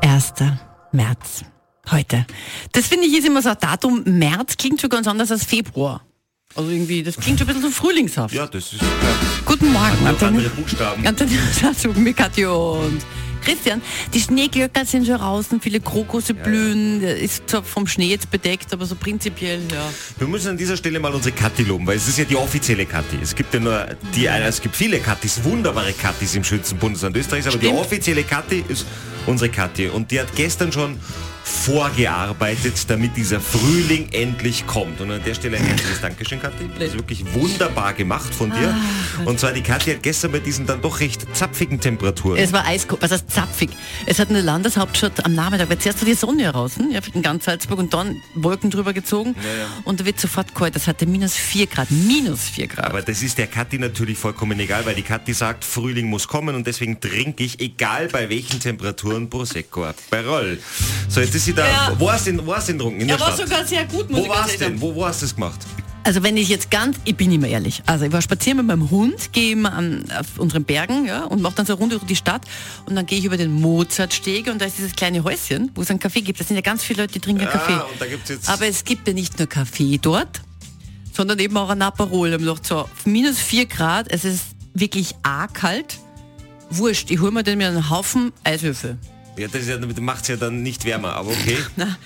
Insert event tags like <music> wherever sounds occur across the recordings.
Erster März. Heute. Das finde ich ist immer so ein Datum. März klingt schon ganz anders als Februar. Also irgendwie, das klingt schon ein bisschen so frühlingshaft. Ja, das ist Guten Morgen, ja, andere Buchstaben. Antonio <laughs> Satzug, mit Katjo und Christian. Die Schneeglöckner sind schon draußen, viele Krokusse blühen. Ist zwar vom Schnee jetzt bedeckt, aber so prinzipiell, ja. Wir müssen an dieser Stelle mal unsere Kathi loben, weil es ist ja die offizielle Kathi. Es gibt ja nur die eine, es gibt viele Kathis, wunderbare Kathis im schönsten Bundesland Österreichs, aber die Stimmt. offizielle Kathi ist unsere Kathi und die hat gestern schon vorgearbeitet, damit dieser Frühling endlich kommt. Und an der Stelle ein herzliches Dankeschön, Kathi. Das ist wirklich wunderbar gemacht von dir. und zwar die Kathi hat gestern bei diesen dann doch recht zapfigen Temperaturen. Es war eiskalt, was heißt zapfig. Es hat eine Landeshauptstadt am Nachmittag, weil zuerst war die Sonne heraus, ja, in ganz Salzburg und dann Wolken drüber gezogen und da wird sofort kalt. Das hatte minus 4 Grad, minus 4 Grad. Aber das ist der Kathi natürlich vollkommen egal, weil die Kathi sagt, Frühling muss kommen und deswegen trinke ich, egal bei welchen Temperaturen, Prosecco Aperol. So, jetzt ist sie da. Ja. Wo hast du den, wo hast du den getrunken? In er der war Stadt? sogar sehr gut, muss Wo ich ganz warst du ehrlich denn? Wo, wo hast du das gemacht? Also wenn ich jetzt ganz, ich bin immer ehrlich, also ich war spazieren mit meinem Hund, gehe immer an, auf unseren Bergen ja, und mache dann so eine Runde durch die Stadt und dann gehe ich über den Mozartsteg und da ist dieses kleine Häuschen, wo es einen Kaffee gibt. Da sind ja ganz viele Leute, die trinken Kaffee. und da gibt's jetzt- Aber es gibt ja nicht nur Kaffee dort, sondern eben auch ein Aperol. Ich hab gedacht, so, auf minus 4 Grad, es ist wirklich arg kalt. Wurscht, ich hole mir dann mir einen Haufen Eiswürfel. Ja, das ja, macht es ja dann nicht wärmer, aber okay. <laughs> Na,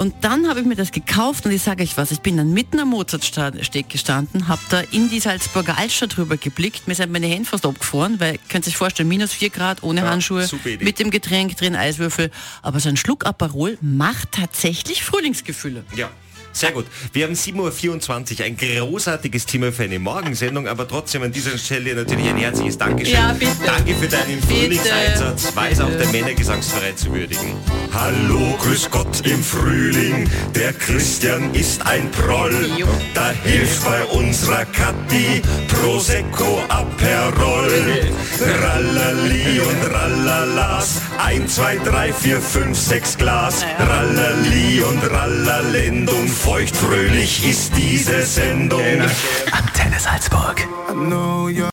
und dann habe ich mir das gekauft und ich sage euch was, ich bin dann mitten am Mozartsteg gestanden, habe da in die Salzburger Altstadt drüber geblickt, mir sind meine Hände fast abgefroren, weil, könnt ihr euch vorstellen, minus 4 Grad, ohne Ja, Handschuhe, mit dem Getränk drin, Eiswürfel, aber so ein Schluck Aperol macht tatsächlich Frühlingsgefühle. Ja. Sehr gut. Wir haben 7.24 Uhr, ein großartiges Thema für eine Morgensendung, aber trotzdem an dieser Stelle natürlich ein herzliches Dankeschön. Ja, bitte. Danke für deinen Frühlingseinsatz, weiß auch der Männergesangsverein zu würdigen. Hallo, grüß Gott im Frühling, der Christian ist ein Proll. Da hilft bei unserer Kathi Prosecco Aperol. Rallali und Rallalas, 1, 2, 3, 4, 5, 6 Glas. Rallali und Rallalendung, feuchtfröhlich ist diese Sendung. Antenne Salzburg.